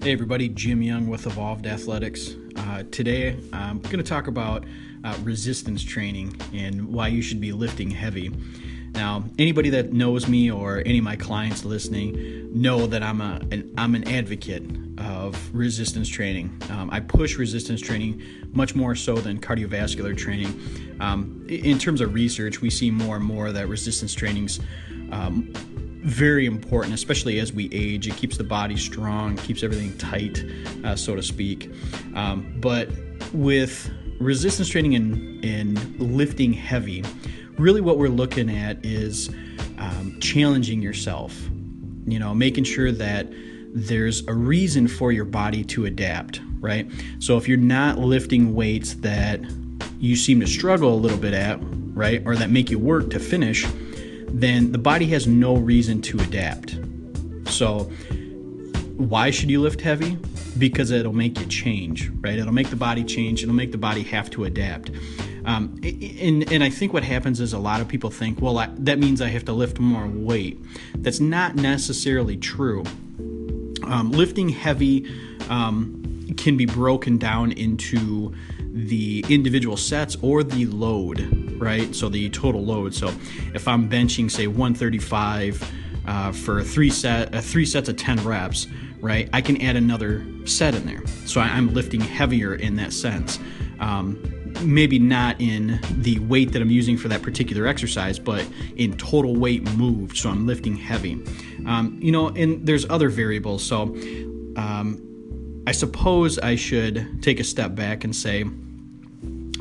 Hey everybody, Jim Young with Evolved Athletics. Uh, today I'm going to talk about uh, resistance training and why you should be lifting heavy. Now, anybody that knows me or any of my clients listening know that I'm a an, I'm an advocate of resistance training. Um, I push resistance training much more so than cardiovascular training. Um, in terms of research, we see more and more that resistance trainings um, very important, especially as we age. It keeps the body strong, keeps everything tight, uh, so to speak. Um, but with resistance training and, and lifting heavy, really what we're looking at is um, challenging yourself. You know, making sure that there's a reason for your body to adapt, right? So if you're not lifting weights that you seem to struggle a little bit at, right, or that make you work to finish then the body has no reason to adapt. So, why should you lift heavy? Because it'll make you change, right? It'll make the body change, it'll make the body have to adapt. Um, and, and I think what happens is a lot of people think, well, I, that means I have to lift more weight. That's not necessarily true. Um, lifting heavy um, can be broken down into the individual sets or the load, right? So the total load. So if I'm benching, say 135 uh, for three set, uh, three sets of 10 reps, right? I can add another set in there. So I'm lifting heavier in that sense. Um, maybe not in the weight that I'm using for that particular exercise, but in total weight moved. So I'm lifting heavy. Um, you know, and there's other variables. So um, I suppose I should take a step back and say,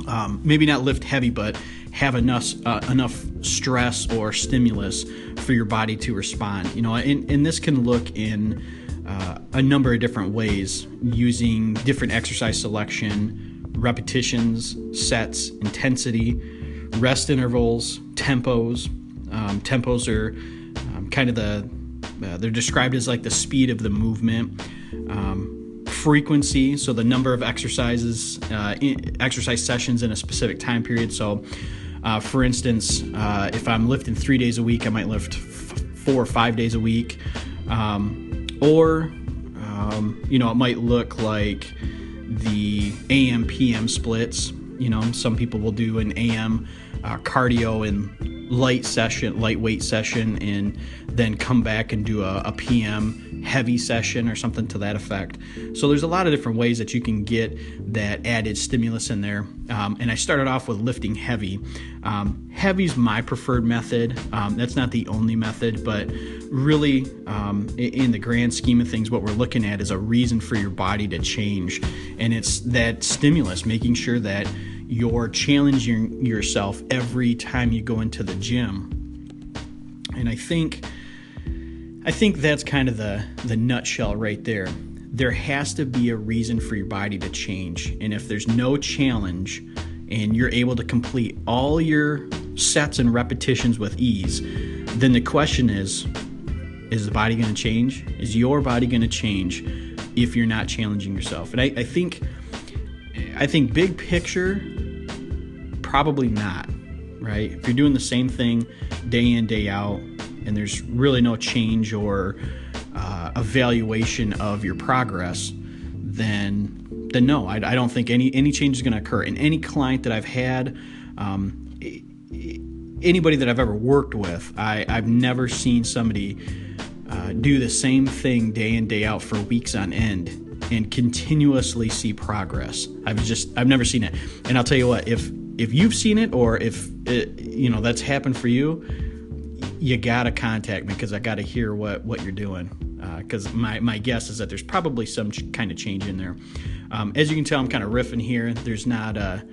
um, maybe not lift heavy, but have enough uh, enough stress or stimulus for your body to respond. You know, and, and this can look in uh, a number of different ways using different exercise selection, repetitions, sets, intensity, rest intervals, tempos. Um, tempos are um, kind of the uh, they're described as like the speed of the movement. Um, frequency, so the number of exercises, uh, exercise sessions in a specific time period. So, uh, for instance, uh, if I'm lifting three days a week, I might lift f- four or five days a week. Um, or, um, you know, it might look like the AM PM splits. You know, some people will do an AM uh, cardio and light session, lightweight session, and then come back and do a, a PM heavy session or something to that effect. So there's a lot of different ways that you can get that added stimulus in there. Um, and I started off with lifting heavy. Um, heavy is my preferred method. Um, that's not the only method, but really, um, in the grand scheme of things, what we're looking at is a reason for your body to change. And it's that stimulus, making sure that you're challenging yourself every time you go into the gym. And I think I think that's kind of the the nutshell right there. There has to be a reason for your body to change. And if there's no challenge and you're able to complete all your sets and repetitions with ease, then the question is is the body going to change? Is your body going to change if you're not challenging yourself? And I, I think I think big picture probably not, right? If you're doing the same thing day in, day out, and there's really no change or uh, evaluation of your progress, then then no, I, I don't think any any change is going to occur. And any client that I've had, um, anybody that I've ever worked with, I, I've never seen somebody uh, do the same thing day in day out for weeks on end and continuously see progress. I've just I've never seen it. And I'll tell you what, if if you've seen it or if it, you know that's happened for you, you gotta contact me because I gotta hear what what you're doing. Because uh, my my guess is that there's probably some ch- kind of change in there. Um, as you can tell, I'm kind of riffing here. There's not a,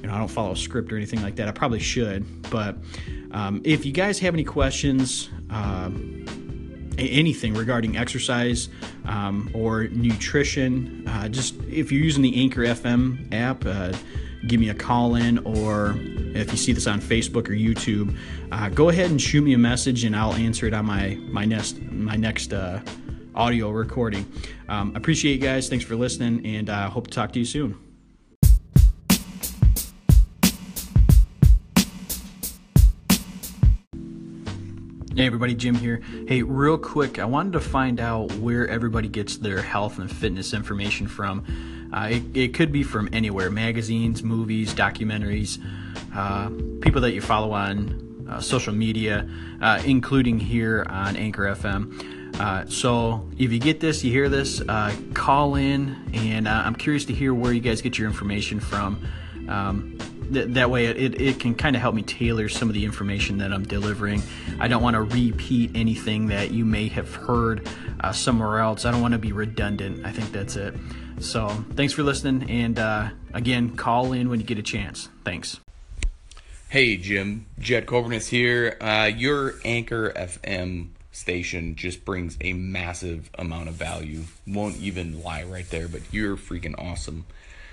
you know, I don't follow a script or anything like that. I probably should, but um, if you guys have any questions. Uh, anything regarding exercise um, or nutrition, uh, just if you're using the Anchor FM app, uh, give me a call in, or if you see this on Facebook or YouTube, uh, go ahead and shoot me a message, and I'll answer it on my my next my next uh, audio recording. Um, appreciate you guys. Thanks for listening, and I uh, hope to talk to you soon. Hey everybody, Jim here. Hey, real quick, I wanted to find out where everybody gets their health and fitness information from. Uh, it, it, could be from anywhere magazines, movies, documentaries, uh, people that you follow on uh, social media, uh, including here on Anchor FM. Uh, so if you get this, you hear this, uh, call in, and I'm curious to hear where you guys get your information from. Um, th- that way it, it can kind of help me tailor some of the information that I'm delivering. I don't want to repeat anything that you may have heard somewhere else. I don't want to be redundant. I think that's it. So thanks for listening. And uh, again, call in when you get a chance. Thanks. Hey, Jim. Jed Coburnus here. Uh, your Anchor FM station just brings a massive amount of value. Won't even lie right there, but you're freaking awesome.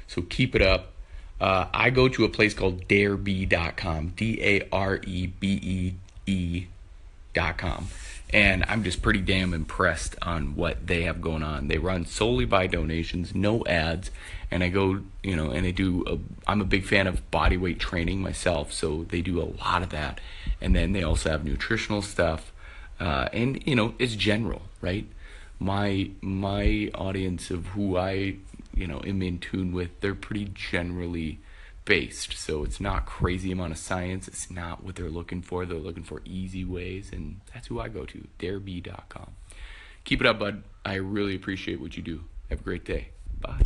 So keep it up uh, I go to a place called darebee.com, D A R E B E E.com. And I'm just pretty damn impressed on what they have going on. They run solely by donations, no ads. And I go, you know, and they do, I'm a big fan of body weight training myself. So they do a lot of that. And then they also have nutritional stuff. Uh, and, you know, it's general, right? My, my audience of who I you know am in tune with they're pretty generally based. So it's not crazy amount of science. It's not what they're looking for. They're looking for easy ways and that's who i go to darebee.com keep it up bud. I really appreciate what you do. Have a great day. Bye